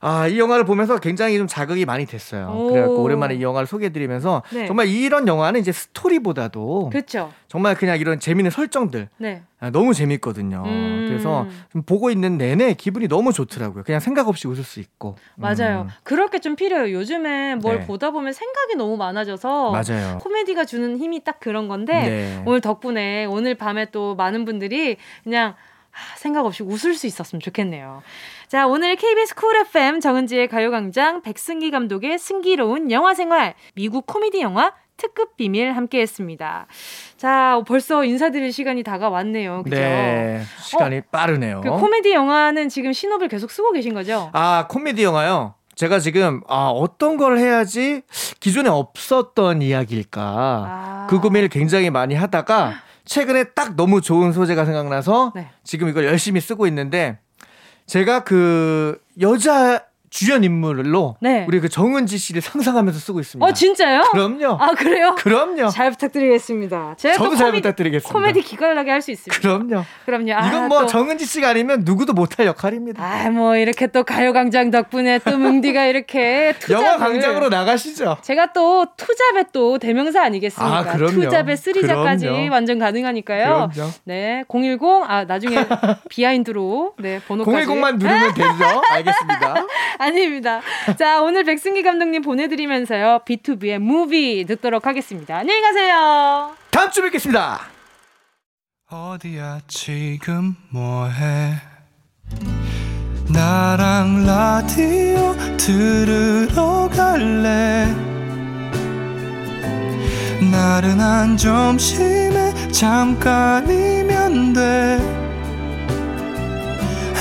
[SPEAKER 2] 아, 이 영화를 보면서 굉장히 좀 자극이 많이 됐어요. 그래갖고 오랜만에 이 영화를 소개해드리면서 네. 정말 이런 영화는 이제 스토리보다도 그쵸. 정말 그냥 이런 재미있는 설정들 네. 아, 너무 재밌거든요. 음. 그래서 좀 보고 있는 내내 기분이 너무 좋더라고요. 그냥 생각 없이 웃을 수 있고.
[SPEAKER 1] 맞아요. 음. 그렇게 좀 필요해요. 요즘에 뭘 네. 보다 보면 생각이 너무 많아져서 맞아요. 코미디가 주는 힘이 딱 그런 건데 네. 오늘 덕분에 오늘 밤에 또 많은 분들이 그냥 생각 없이 웃을 수 있었으면 좋겠네요. 자, 오늘 KBS 쿨 FM 정은지의 가요광장 백승기 감독의 승기로운 영화 생활 미국 코미디 영화 특급 비밀 함께 했습니다. 자, 벌써 인사드릴 시간이 다가왔네요. 그죠?
[SPEAKER 2] 네. 시간이 어, 빠르네요.
[SPEAKER 1] 그 코미디 영화는 지금 신업을 계속 쓰고 계신 거죠?
[SPEAKER 2] 아, 코미디 영화요? 제가 지금 아, 어떤 걸 해야지 기존에 없었던 이야기일까. 아. 그 고민을 굉장히 많이 하다가 최근에 딱 너무 좋은 소재가 생각나서 네. 지금 이걸 열심히 쓰고 있는데 제가 그 여자 주연 인물로 네. 우리 그 정은지 씨를 상상하면서 쓰고 있습니다.
[SPEAKER 1] 어 진짜요?
[SPEAKER 2] 그럼요.
[SPEAKER 1] 아 그래요?
[SPEAKER 2] 그럼요.
[SPEAKER 1] 잘 부탁드리겠습니다.
[SPEAKER 2] 제가 저도 잘 부탁드리겠습니다.
[SPEAKER 1] 코미디 기깔나게 할 수 있습니다.
[SPEAKER 2] 그럼요.
[SPEAKER 1] 그럼요.
[SPEAKER 2] 아, 이건 뭐 또... 정은지 씨가 아니면 누구도 못할 역할입니다.
[SPEAKER 1] 아뭐 이렇게 또 가요광장 덕분에 또 뭉디가 이렇게
[SPEAKER 2] 투잡을 영화 광장으로 나가시죠.
[SPEAKER 1] 제가 또 투잡의 또 대명사 아니겠습니까? 아, 그럼요. 투잡의 쓰리자까지 완전 가능하니까요. 그럼요. 네, 010 아 나중에 비하인드로 네 번호까지
[SPEAKER 2] 010만 누르면 되죠. 알겠습니다.
[SPEAKER 1] 아닙니다. 자, 오늘 백승기 감독님 보내드리면서요. B2B의 무비 듣도록 하겠습니다. 안녕히 가세요.
[SPEAKER 2] 다음 주에 뵙겠습니다.
[SPEAKER 3] 어디야 지금 뭐해 나랑 라디오 들으러 갈래 나른한 점심에 잠깐이면 돼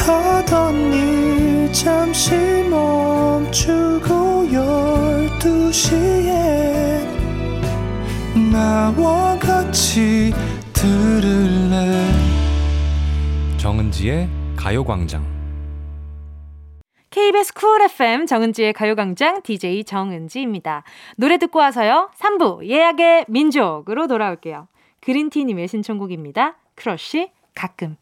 [SPEAKER 3] 하던 일 잠시 멈추고 열두 시에 나와 같이 들을래
[SPEAKER 4] 정은지의 가요광장
[SPEAKER 1] KBS 쿨 FM 정은지의 가요광장 DJ 정은지입니다. 노래 듣고 와서요. 3부 예약의 민족으로 돌아올게요. 그린티님의 신청곡입니다. 크러쉬 가끔.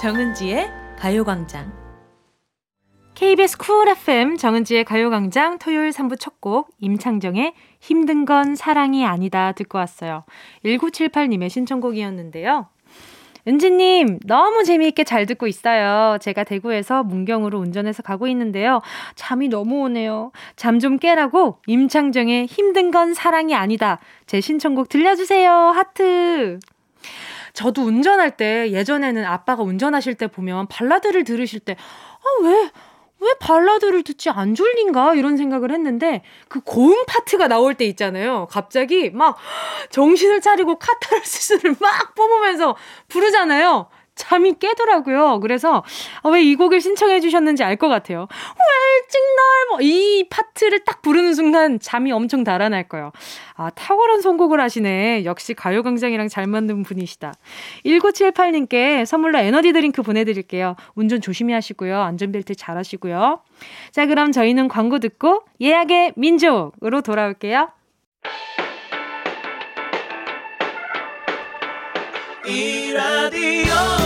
[SPEAKER 4] 정은지의 가요광장.
[SPEAKER 1] KBS 쿨 FM 정은지의 가요광장 토요일 3부 첫 곡 임창정의 힘든 건 사랑이 아니다 듣고 왔어요. 1978님의 신청곡이었는데요. 은지님, 너무 재미있게 잘 듣고 있어요. 제가 대구에서 문경으로 운전해서 가고 있는데요. 잠이 너무 오네요. 잠 좀 깨라고 임창정의 힘든 건 사랑이 아니다. 제 신청곡 들려주세요. 하트. 저도 운전할 때 예전에는 아빠가 운전하실 때 보면 발라드를 들으실 때, 아, 왜, 왜 발라드를 듣지 안 졸린가? 이런 생각을 했는데 그 고음 파트가 나올 때 있잖아요. 갑자기 막 정신을 차리고 카타르시스를 막 뿜으면서 부르잖아요. 잠이 깨더라고요. 그래서 아, 왜이 곡을 신청해 주셨는지 알 것 같아요. 웰찍 널이 파트를 딱 부르는 순간 잠이 엄청 달아날 거예요. 아, 탁월한 선곡을 하시네. 역시 가요광장이랑 잘 맞는 분이시다. 1978님께 선물로 에너지 드링크 보내드릴게요. 운전 조심히 하시고요. 안전벨트 잘 하시고요. 자, 그럼 저희는 광고 듣고 예약의 민족으로 돌아올게요. 이 라디오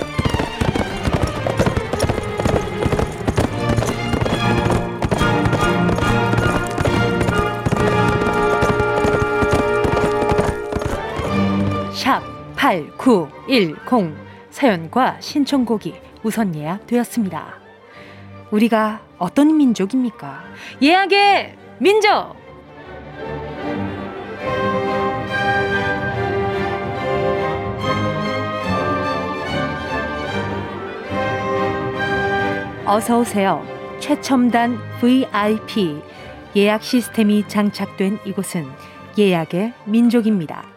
[SPEAKER 1] 8910 사연과 신청곡이 우선 예약되었습니다. 우리가 어떤 민족입니까? 예약의 민족! 어서 오세요. 최첨단 VIP 예약 시스템이 장착된 이곳은 예약의 민족입니다.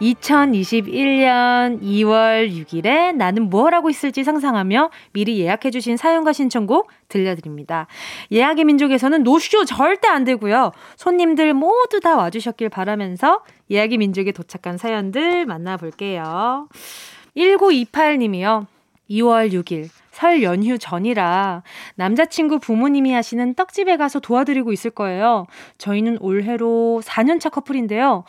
[SPEAKER 1] 2021년 2월 6일에 나는 뭘 하고 있을지 상상하며 미리 예약해주신 사연과 신청곡 들려드립니다. 예약의 민족에서는 노쇼 절대 안 되고요. 손님들 모두 다 와주셨길 바라면서 예약의 민족에 도착한 사연들 만나볼게요. 1928님이요. 2월 6일 설 연휴 전이라 남자친구 부모님이 하시는 떡집에 가서 도와드리고 있을 거예요. 저희는 올해로 4년차 커플인데요.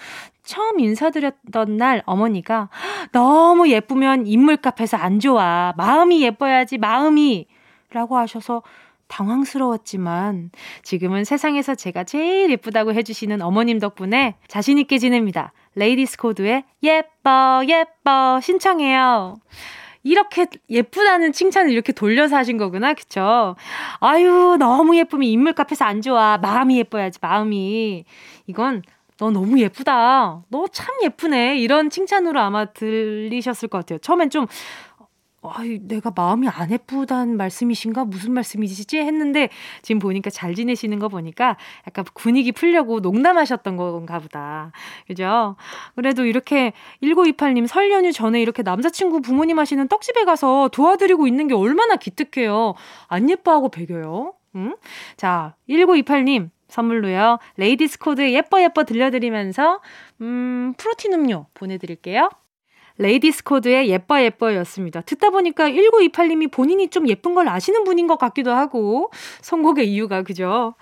[SPEAKER 1] 처음 인사드렸던 날 어머니가 너무 예쁘면 인물값 해서 안 좋아. 마음이 예뻐야지, 마음이. 라고 하셔서 당황스러웠지만 지금은 세상에서 제가 제일 예쁘다고 해주시는 어머님 덕분에 자신있게 지냅니다. 레이디스 코드의 예뻐, 예뻐 신청해요. 이렇게 예쁘다는 칭찬을 이렇게 돌려서 하신 거구나. 그쵸? 아유, 너무 예쁘면 인물값에서 안 좋아. 마음이 예뻐야지, 마음이. 이건 너 너무 예쁘다. 너 참 예쁘네. 이런 칭찬으로 아마 들리셨을 것 같아요. 처음엔 좀, 아이, 내가 마음이 안 예쁘다는 말씀이신가? 무슨 말씀이시지? 했는데 지금 보니까 잘 지내시는 거 보니까 약간 분위기 풀려고 농담하셨던 건가 보다. 그죠? 그래도 이렇게 1928님 설 연휴 전에 이렇게 남자친구 부모님 하시는 떡집에 가서 도와드리고 있는 게 얼마나 기특해요. 안 예뻐하고 배겨요. 응? 자, 1928님 선물로요. 레이디스 코드 예뻐 예뻐 들려드리면서 음, 프로틴 음료 보내드릴게요. 레이디스 코드의 예뻐 예뻐였습니다. 듣다 보니까 1928님이 본인이 좀 예쁜 걸 아시는 분인 것 같기도 하고 선곡의 이유가 그죠?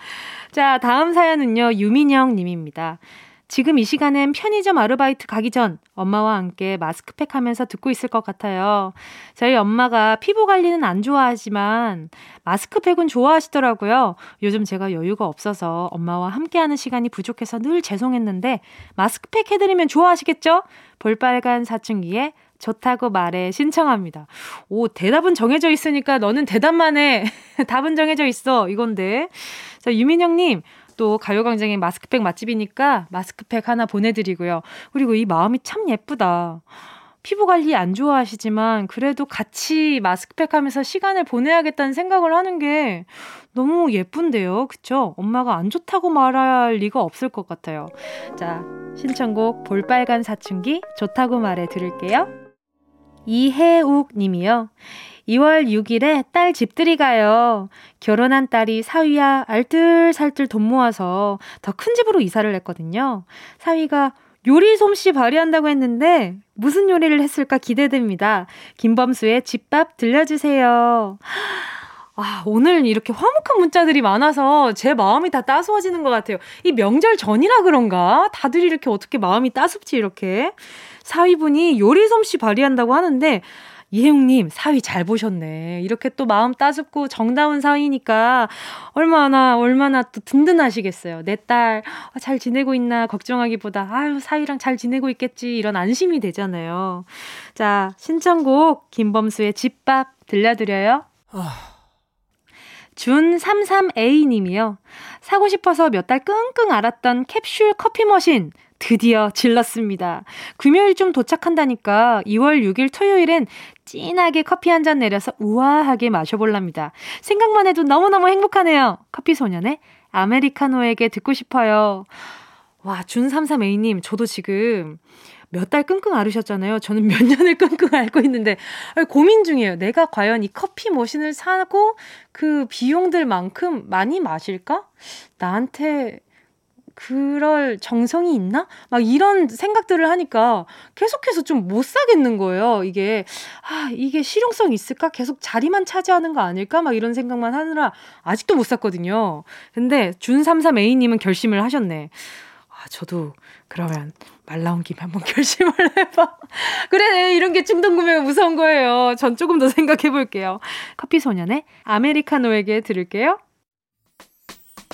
[SPEAKER 1] 자 다음 사연은요 유민영 님입니다. 지금 이 시간엔 편의점 아르바이트 가기 전 엄마와 함께 마스크팩 하면서 듣고 있을 것 같아요. 저희 엄마가 피부 관리는 안 좋아하지만 마스크팩은 좋아하시더라고요. 요즘 제가 여유가 없어서 엄마와 함께하는 시간이 부족해서 늘 죄송했는데 마스크팩 해드리면 좋아하시겠죠? 볼빨간 사춘기에 좋다고 말해 신청합니다. 오, 대답은 정해져 있으니까 너는 대답만 해. 답은 정해져 있어. 이건데. 자, 유민영님. 또 가요광장의 마스크팩 맛집이니까 마스크팩 하나 보내드리고요. 그리고 이 마음이 참 예쁘다. 피부 관리 안 좋아하시지만 그래도 같이 마스크팩 하면서 시간을 보내야겠다는 생각을 하는 게 너무 예쁜데요. 그쵸? 엄마가 안 좋다고 말할 리가 없을 것 같아요. 자, 신청곡 볼빨간 사춘기 좋다고 말해 들을게요. 이혜욱 님이요. 2월 6일에 딸 집들이 가요. 결혼한 딸이 사위야 알뜰살뜰 돈 모아서 더 큰 집으로 이사를 했거든요. 사위가 요리 솜씨 발휘한다고 했는데 무슨 요리를 했을까 기대됩니다. 김범수의 집밥 들려주세요. 아, 오늘 이렇게 화목한 문자들이 많아서 제 마음이 다 따스워지는 것 같아요. 이 명절 전이라 그런가? 다들 이렇게 어떻게 마음이 따숩지, 이렇게. 사위분이 요리 솜씨 발휘한다고 하는데, 이혜웅님, 사위 잘 보셨네. 이렇게 또 마음 따숩고 정다운 사위니까 얼마나, 얼마나 또 든든하시겠어요. 내딸잘 지내고 있나 걱정하기보다, 아유, 사위랑 잘 지내고 있겠지. 이런 안심이 되잖아요. 자, 신청곡 김범수의 집밥 들려드려요. 준33A 님이요. 사고 싶어서 몇 달 끙끙 앓았던 캡슐 커피 머신. 드디어 질렀습니다. 금요일쯤 도착한다니까 2월 6일 토요일엔 진하게 커피 한 잔 내려서 우아하게 마셔볼랍니다. 생각만 해도 너무너무 행복하네요. 커피 소년의 아메리카노에게 듣고 싶어요. 와, 준33A님, 저도 지금 몇 달 끙끙 앓으셨잖아요. 저는 몇 년을 끙끙 앓고 있는데 고민 중이에요. 내가 과연 이 커피 머신을 사고 그 비용들만큼 많이 마실까? 나한테 그럴 정성이 있나? 막 이런 생각들을 하니까 계속해서 좀 못 사겠는 거예요. 이게, 아, 이게 실용성 있을까? 계속 자리만 차지하는 거 아닐까? 막 이런 생각만 하느라 아직도 못 샀거든요. 근데 준33A님은 결심을 하셨네. 아, 저도 그러면 말 나온 김에 한번 결심을 해봐. 그래, 이런 게 충동 구매가 무서운 거예요. 전 조금 더 생각해 볼게요. 커피 소년의 아메리카노에게 들을게요.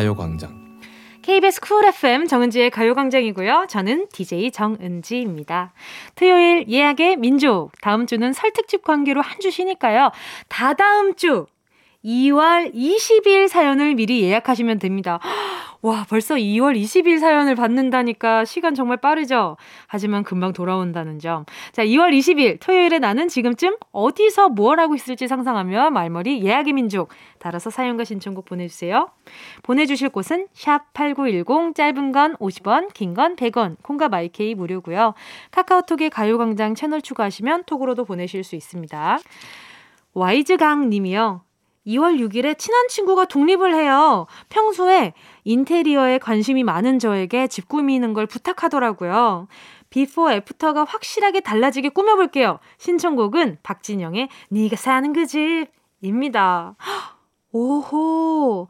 [SPEAKER 4] 가요광장
[SPEAKER 1] KBS 쿨 FM 정은지의 가요광장이고요. 저는 DJ 정은지입니다. 토요일 예약의 민족. 다음 주는 설 특집 관계로 한 주 쉬니까요. 다다음 주 2월 20일 사연을 미리 예약하시면 됩니다. 와, 벌써 2월 20일 사연을 받는다니까 시간 정말 빠르죠? 하지만 금방 돌아온다는 점. 자, 2월 20일 토요일에 나는 지금쯤 어디서 뭘 하고 있을지 상상하며 말머리 예약의 민족 달아서 사연과 신청곡 보내주세요. 보내주실 곳은 샵 8910 짧은 건 50원, 긴 건 100원, 콩과 마이케이 무료고요. 카카오톡에 가요광장 채널 추가하시면 톡으로도 보내실 수 있습니다. 와이즈강 님이요. 2월 6일에 친한 친구가 독립을 해요. 평소에 인테리어에 관심이 많은 저에게 집 꾸미는 걸 부탁하더라고요. 비포 애프터가 확실하게 달라지게 꾸며볼게요. 신청곡은 박진영의 네가 사는 그 집입니다. 오호.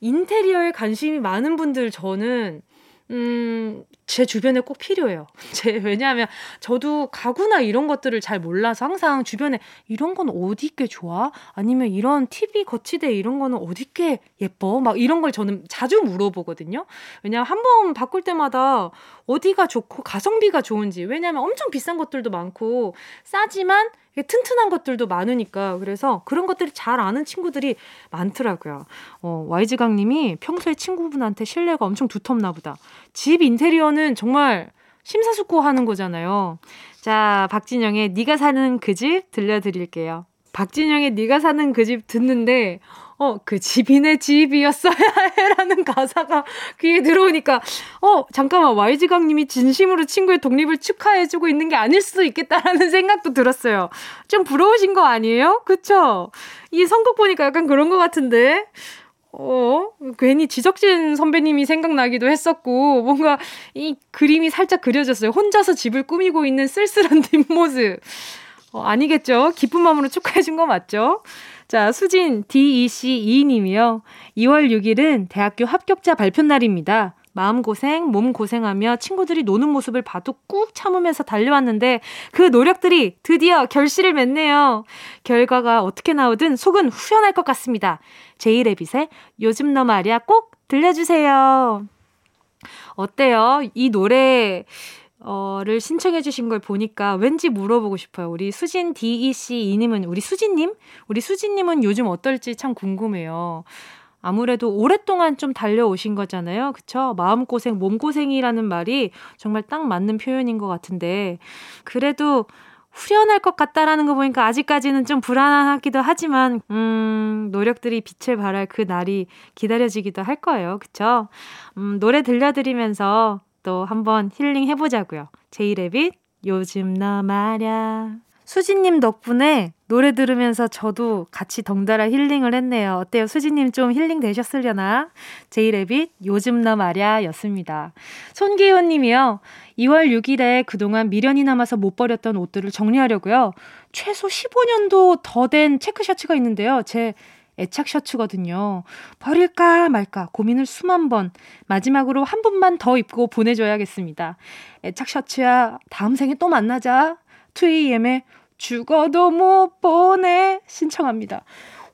[SPEAKER 1] 인테리어에 관심이 많은 분들 저는 음, 제 주변에 꼭 필요해요. 제, 왜냐하면 저도 가구나 이런 것들을 잘 몰라서 항상 주변에 이런 건 어디 있게 좋아? 아니면 이런 TV 거치대 이런 거는 어디 있게 예뻐? 막 이런 걸 저는 자주 물어보거든요. 왜냐하면 한 번 바꿀 때마다 어디가 좋고 가성비가 좋은지. 왜냐하면 엄청 비싼 것들도 많고 싸지만 튼튼한 것들도 많으니까 그래서 그런 것들이 잘 아는 친구들이 많더라고요. 어, YG강님이 평소에 친구분한테 신뢰가 엄청 두텁나 보다. 집 인테리어는 정말 심사숙고하는 거잖아요. 자, 박진영의 네가 사는 그 집 들려드릴게요. 박진영의 네가 사는 그 집 듣는데 어, 그 집인의 집이었어야 해라는 가사가 귀에 들어오니까, 어, 잠깐만, YG강님이 진심으로 친구의 독립을 축하해주고 있는 게 아닐 수도 있겠다라는 생각도 들었어요. 좀 부러우신 거 아니에요? 그쵸? 이 선곡 보니까 약간 그런 것 같은데. 어, 괜히 지적진 선배님이 생각나기도 했었고, 뭔가 이 그림이 살짝 그려졌어요. 혼자서 집을 꾸미고 있는 쓸쓸한 뒷모습. 어, 아니겠죠? 기쁜 마음으로 축하해준 거 맞죠? 자, 수진 DEC2님이요. 2월 6일은 대학교 합격자 발표 날입니다. 마음고생, 몸고생하며 친구들이 노는 모습을 봐도 꾹 참으면서 달려왔는데 그 노력들이 드디어 결실을 맺네요. 결과가 어떻게 나오든 속은 후련할 것 같습니다. 제이레빗의 요즘 너 말이야 꼭 들려주세요. 어때요? 이 노래 어를 신청해 주신 걸 보니까 왠지 물어보고 싶어요. 우리 수진 DEC 이님은 우리 수진 님? 우리 수진 님은 요즘 어떨지 참 궁금해요. 아무래도 오랫동안 좀 달려오신 거잖아요. 그쵸? 마음고생, 몸고생이라는 말이 정말 딱 맞는 표현인 것 같은데, 그래도 후련할 것 같다라는 거 보니까 아직까지는 좀 불안하기도 하지만, 음, 노력들이 빛을 발할 그 날이 기다려지기도 할 거예요. 그쵸? 음, 노래 들려드리면서 또 한번 힐링 해보자고요. 제이레빗, 요즘 너 말야. 수진님 덕분에 노래 들으면서 저도 같이 덩달아 힐링을 했네요. 어때요? 수진님 좀 힐링 되셨으려나? 제이레빗, 요즘 너 말야 였습니다. 손기훈 님이요. 2월 6일에 그동안 미련이 남아서 못 버렸던 옷들을 정리하려고요. 최소 15년도 더 된 체크셔츠가 있는데요. 제 애착 셔츠거든요. 버릴까 말까 고민을 수만 번. 마지막으로 한 번만 더 입고 보내줘야겠습니다. 애착 셔츠야, 다음 생에 또 만나자. 2AM의 죽어도 못 보내 신청합니다.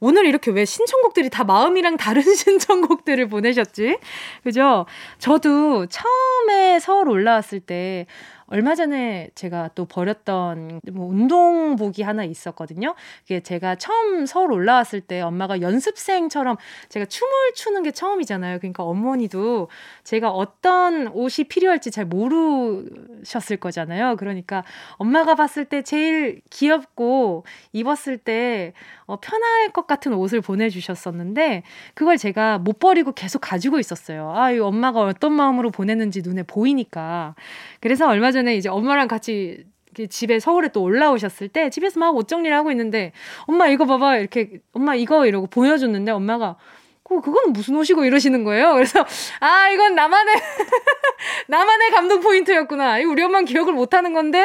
[SPEAKER 1] 오늘 이렇게 왜 신청곡들이 다 마음이랑 다른 신청곡들을 보내셨지? 그죠? 저도 처음에 서울 올라왔을 때 얼마 전에 제가 또 버렸던 뭐 운동복이 하나 있었거든요. 그게 제가 처음 서울 올라왔을 때 엄마가 연습생처럼 제가 춤을 추는 게 처음이잖아요. 그러니까 어머니도 제가 어떤 옷이 필요할지 잘 모르셨을 거잖아요. 그러니까 엄마가 봤을 때 제일 귀엽고 입었을 때 어, 편할 것 같은 옷을 보내주셨었는데 그걸 제가 못 버리고 계속 가지고 있었어요. 아, 이 엄마가 어떤 마음으로 보냈는지 눈에 보이니까. 그래서 얼마 전에 이제 엄마랑 같이 집에 서울에 또 올라오셨을 때 집에서 막 옷 정리를 하고 있는데 엄마 이거 봐봐 이렇게 엄마 이거 이러고 보여줬는데 엄마가 그 그건 무슨 옷이고 이러시는 거예요. 그래서 아 이건 나만의 나만의 감동 포인트였구나. 우리 엄마는 기억을 못 하는 건데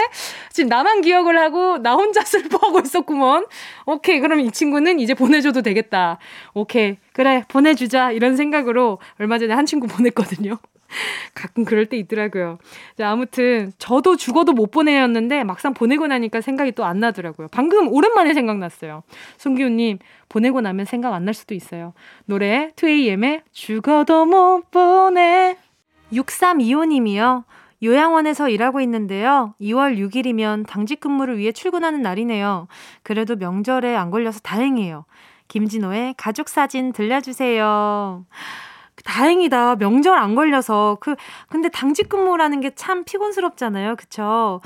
[SPEAKER 1] 지금 나만 기억을 하고 나 혼자 슬퍼하고 있었구먼. 오케이 그럼 이 친구는 이제 보내줘도 되겠다. 오케이 그래 보내주자 이런 생각으로 얼마 전에 한 친구 보냈거든요. 가끔 그럴 때 있더라고요. 자, 아무튼 저도 죽어도 못 보내였는데 막상 보내고 나니까 생각이 또 안 나더라고요. 방금 오랜만에 생각났어요. 송기훈님 보내고 나면 생각 안 날 수도 있어요. 노래 2AM의 죽어도 못 보내 6325님이요. 요양원에서 일하고 있는데요. 2월 6일이면 당직 근무를 위해 출근하는 날이네요. 그래도 명절에 안 걸려서 다행이에요. 김진호의 가족 사진 들려주세요. 다행이다. 명절 안 걸려서. 그, 근데 당직 근무라는 게 참 피곤스럽잖아요. 그쵸?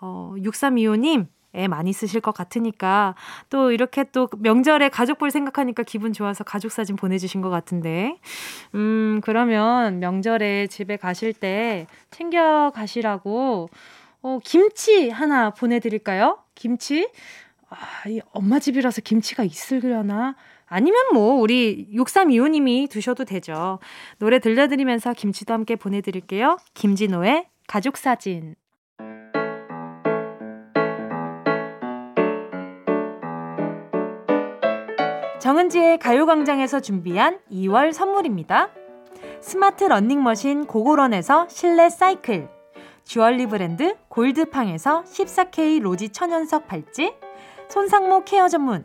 [SPEAKER 1] 어, 6325님, 애 많이 쓰실 것 같으니까 또 이렇게 또 명절에 가족 볼 생각하니까 기분 좋아서 가족 사진 보내주신 것 같은데 음 그러면 명절에 집에 가실 때 챙겨 가시라고 어 김치 하나 보내드릴까요? 김치 아, 이 엄마 집이라서 김치가 있으려나? 아니면 뭐 우리 6325님이 두셔도 되죠. 노래 들려드리면서 김치도 함께 보내드릴게요. 김진호의 가족사진. 정은지의 가요광장에서 준비한 2월 선물입니다. 스마트 러닝머신 고고런에서 실내 사이클 주얼리 브랜드 골드팡에서 14K 로지 천연석 팔찌 손상모 케어 전문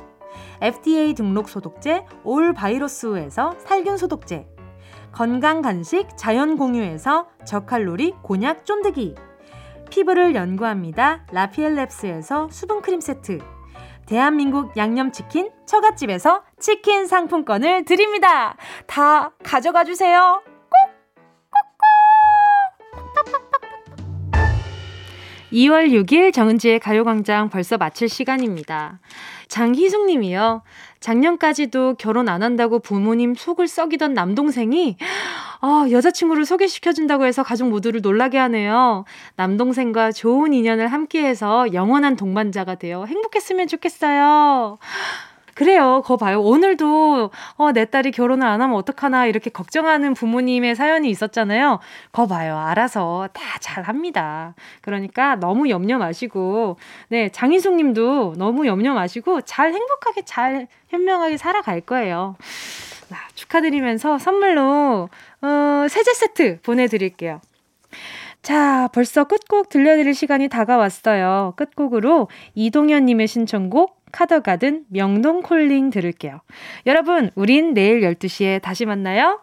[SPEAKER 1] FDA 등록 소독제 올 바이러스에서 살균 소독제 건강 간식 자연 공유에서 저칼로리 곤약 쫀득이 피부를 연구합니다. 라피엘랩스에서 수분 크림 세트 대한민국 양념치킨 처갓집에서 치킨 상품권을 드립니다. 다 가져가 주세요. 2월 6일 정은지의 가요광장 벌써 마칠 시간입니다. 장희숙 님이요. 작년까지도 결혼 안 한다고 부모님 속을 썩이던 남동생이 아, 여자친구를 소개시켜준다고 해서 가족 모두를 놀라게 하네요. 남동생과 좋은 인연을 함께해서 영원한 동반자가 되어 행복했으면 좋겠어요. 그래요. 거 봐요. 오늘도 어, 내 딸이 결혼을 안 하면 어떡하나 이렇게 걱정하는 부모님의 사연이 있었잖아요. 거 봐요. 알아서 다 잘합니다. 그러니까 너무 염려 마시고 네, 장희숙 님도 너무 염려 마시고 잘 행복하게 잘 현명하게 살아갈 거예요. 아, 축하드리면서 선물로 어, 세제 세트 보내드릴게요. 자, 벌써 끝곡 들려드릴 시간이 다가왔어요. 끝곡으로 이동현님의 신청곡 카더가든 명동콜링 들을게요. 여러분, 우린 내일 12시에 다시 만나요.